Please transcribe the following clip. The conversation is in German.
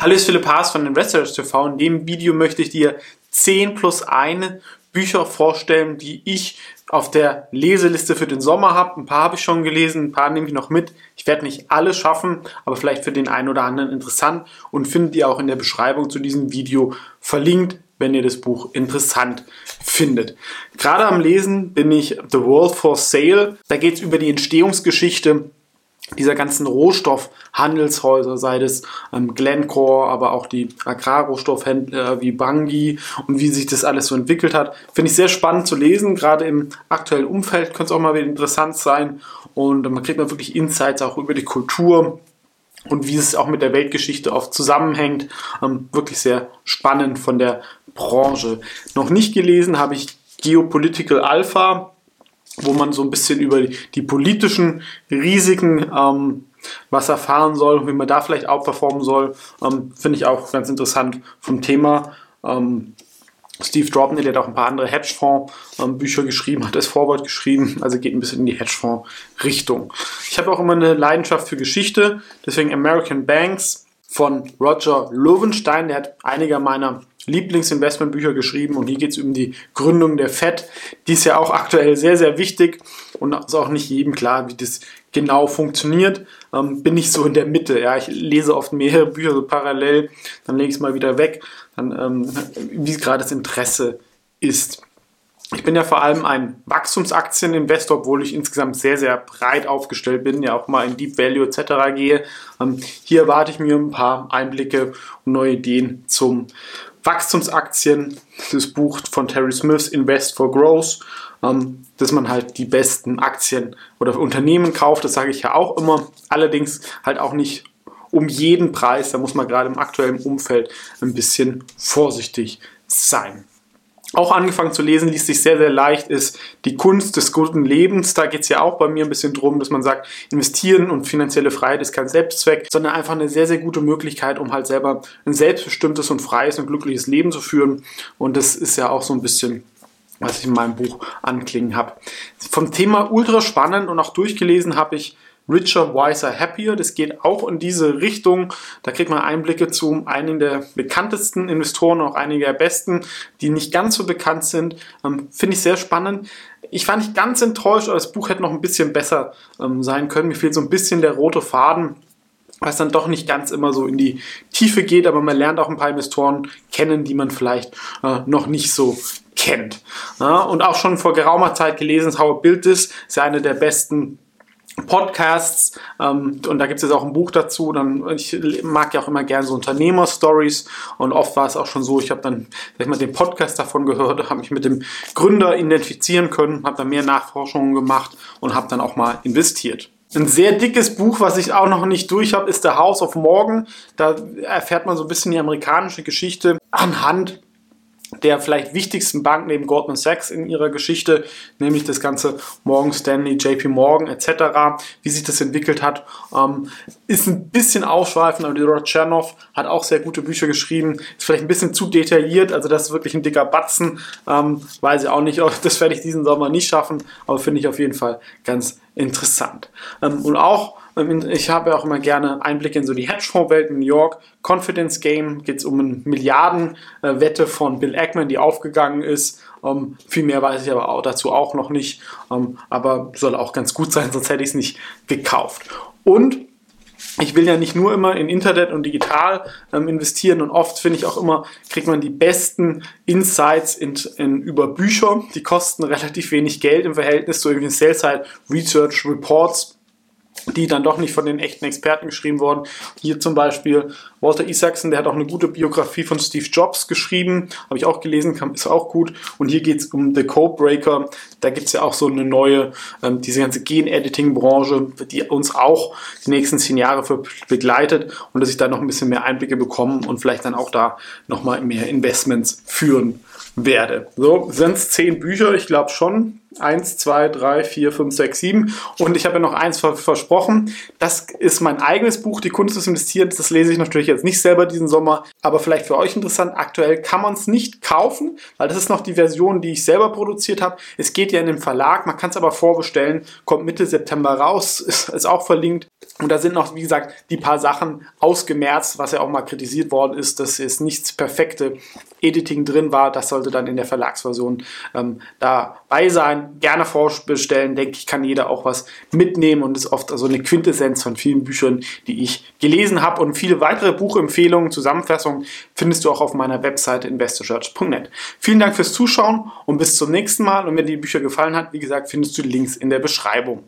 Hallo, ist Philipp Haas von Investors TV. In dem Video möchte ich dir 10 plus 1 Bücher vorstellen, die ich auf der Leseliste für den Sommer habe. Ein paar habe ich schon gelesen, ein paar nehme ich noch mit. Ich werde nicht alle schaffen, aber vielleicht für den einen oder anderen interessant und findet ihr auch in der Beschreibung zu diesem Video verlinkt, wenn ihr das Buch interessant findet. Gerade am Lesen bin ich The World for Sale. Da geht es über die Entstehungsgeschichte dieser ganzen Rohstoffhandelshäuser, sei es ähm, Glencore, aber auch die Agrarrohstoffhändler wie Bungie und wie sich das alles so entwickelt hat, finde ich sehr spannend zu lesen. Gerade im aktuellen Umfeld könnte es auch mal wieder interessant sein und man kriegt mal wirklich Insights auch über die Kultur und wie es auch mit der Weltgeschichte oft zusammenhängt. Ähm, wirklich sehr spannend von der Branche. Noch nicht gelesen habe ich Geopolitical Alpha wo man so ein bisschen über die, politischen Risiken ähm, was erfahren soll, wie man da vielleicht outperformen soll, ähm, finde ich auch ganz interessant vom Thema. Ähm, Steve Drobny, der hat auch ein paar andere Hedgefonds-Bücher geschrieben, hat das Vorwort geschrieben, also geht ein bisschen in die Hedgefonds-Richtung. Ich habe auch immer eine Leidenschaft für Geschichte, deswegen American Banks von Roger Lowenstein, der hat einige meiner Lieblingsinvestmentbücher geschrieben und hier geht es um die Gründung der FED. Die ist ja auch aktuell sehr, sehr wichtig und ist auch nicht jedem klar, wie das genau funktioniert. Ähm, bin ich so in der Mitte. Ja, ich lese oft mehrere Bücher so parallel, dann lege ich es mal wieder weg, dann, ähm, wie gerade das Interesse ist. Ich bin ja vor allem ein Wachstumsaktieninvestor, obwohl ich insgesamt sehr, sehr breit aufgestellt bin, ja auch mal in Deep Value etc. gehe. Ähm, hier erwarte ich mir ein paar Einblicke und neue Ideen zum Wachstumsaktien, das Buch von Terry Smith, Invest for Growth, ähm, dass man halt die besten Aktien oder Unternehmen kauft, das sage ich ja auch immer. Allerdings halt auch nicht um jeden Preis, da muss man gerade im aktuellen Umfeld ein bisschen vorsichtig sein auch angefangen zu lesen, liest sich sehr, sehr leicht, ist die Kunst des guten Lebens. Da geht es ja auch bei mir ein bisschen drum, dass man sagt, investieren und finanzielle Freiheit ist kein Selbstzweck, sondern einfach eine sehr, sehr gute Möglichkeit, um halt selber ein selbstbestimmtes und freies und glückliches Leben zu führen. Und das ist ja auch so ein bisschen was ich in meinem Buch anklingen habe. Vom Thema ultra spannend und auch durchgelesen habe ich Richer, Wiser, Happier. Das geht auch in diese Richtung. Da kriegt man Einblicke zu einigen der bekanntesten Investoren, auch einige der besten, die nicht ganz so bekannt sind. Ähm, Finde ich sehr spannend. Ich war nicht ganz enttäuscht, aber das Buch hätte noch ein bisschen besser ähm, sein können. Mir fehlt so ein bisschen der rote Faden was dann doch nicht ganz immer so in die Tiefe geht, aber man lernt auch ein paar Investoren kennen, die man vielleicht äh, noch nicht so kennt. Ja, und auch schon vor geraumer Zeit gelesen, How a Build This ist ja eine der besten Podcasts ähm, und da gibt es jetzt auch ein Buch dazu. Dann, ich mag ja auch immer gerne so Unternehmerstories und oft war es auch schon so, ich habe dann sag ich mal, den Podcast davon gehört, habe mich mit dem Gründer identifizieren können, habe dann mehr Nachforschungen gemacht und habe dann auch mal investiert. Ein sehr dickes Buch, was ich auch noch nicht durch habe, ist The House of Morgan. Da erfährt man so ein bisschen die amerikanische Geschichte anhand der vielleicht wichtigsten Bank neben Goldman Sachs in ihrer Geschichte, nämlich das ganze Morgan Stanley, JP Morgan etc., wie sich das entwickelt hat, ähm, ist ein bisschen ausschweifend, aber die Rothschild hat auch sehr gute Bücher geschrieben, ist vielleicht ein bisschen zu detailliert, also das ist wirklich ein dicker Batzen, ähm, weiß ich auch nicht, das werde ich diesen Sommer nicht schaffen, aber finde ich auf jeden Fall ganz interessant. Ähm, und auch ähm, ich habe auch immer gerne Einblicke in so die Hedgefonds-Welt in New York. Confidence Game geht es um eine Milliardenwette von Bill Ackman, die aufgegangen ist. Ähm, viel mehr weiß ich aber auch dazu auch noch nicht. Ähm, aber soll auch ganz gut sein, sonst hätte ich es nicht gekauft. Und ich will ja nicht nur immer in Internet und digital ähm, investieren und oft finde ich auch immer, kriegt man die besten Insights in, in, über Bücher. Die kosten relativ wenig Geld im Verhältnis zu irgendwelchen Sell-Side Research Reports die dann doch nicht von den echten Experten geschrieben wurden. Hier zum Beispiel Walter Isaacson, der hat auch eine gute Biografie von Steve Jobs geschrieben, habe ich auch gelesen, ist auch gut. Und hier geht es um The Codebreaker. Da gibt es ja auch so eine neue, ähm, diese ganze Gen-Editing-Branche, die uns auch die nächsten zehn Jahre begleitet und dass ich da noch ein bisschen mehr Einblicke bekomme und vielleicht dann auch da nochmal mehr Investments führen werde. So, sind es zehn Bücher? Ich glaube schon. Eins, zwei, drei, vier, fünf, sechs, sieben. Und ich habe ja noch eins versprochen. Das ist mein eigenes Buch, Die Kunst des Investierens. Das lese ich natürlich jetzt nicht selber diesen Sommer, aber vielleicht für euch interessant. Aktuell kann man es nicht kaufen, weil das ist noch die Version, die ich selber produziert habe. Es geht ja in den Verlag, man kann es aber vorbestellen, kommt Mitte September raus, ist, ist auch verlinkt. Und da sind noch, wie gesagt, die paar Sachen ausgemerzt, was ja auch mal kritisiert worden ist, dass es nichts perfekte Editing drin war. Das sollte dann in der Verlagsversion ähm, dabei sein. Gerne vorbestellen, denke ich, kann jeder auch was mitnehmen und ist oft so also eine Quintessenz von vielen Büchern, die ich gelesen habe. Und viele weitere Buchempfehlungen, Zusammenfassungen findest du auch auf meiner Webseite investorchurch.net. Vielen Dank fürs Zuschauen und bis zum nächsten Mal. Und wenn dir die Bücher gefallen hat, wie gesagt, findest du die Links in der Beschreibung.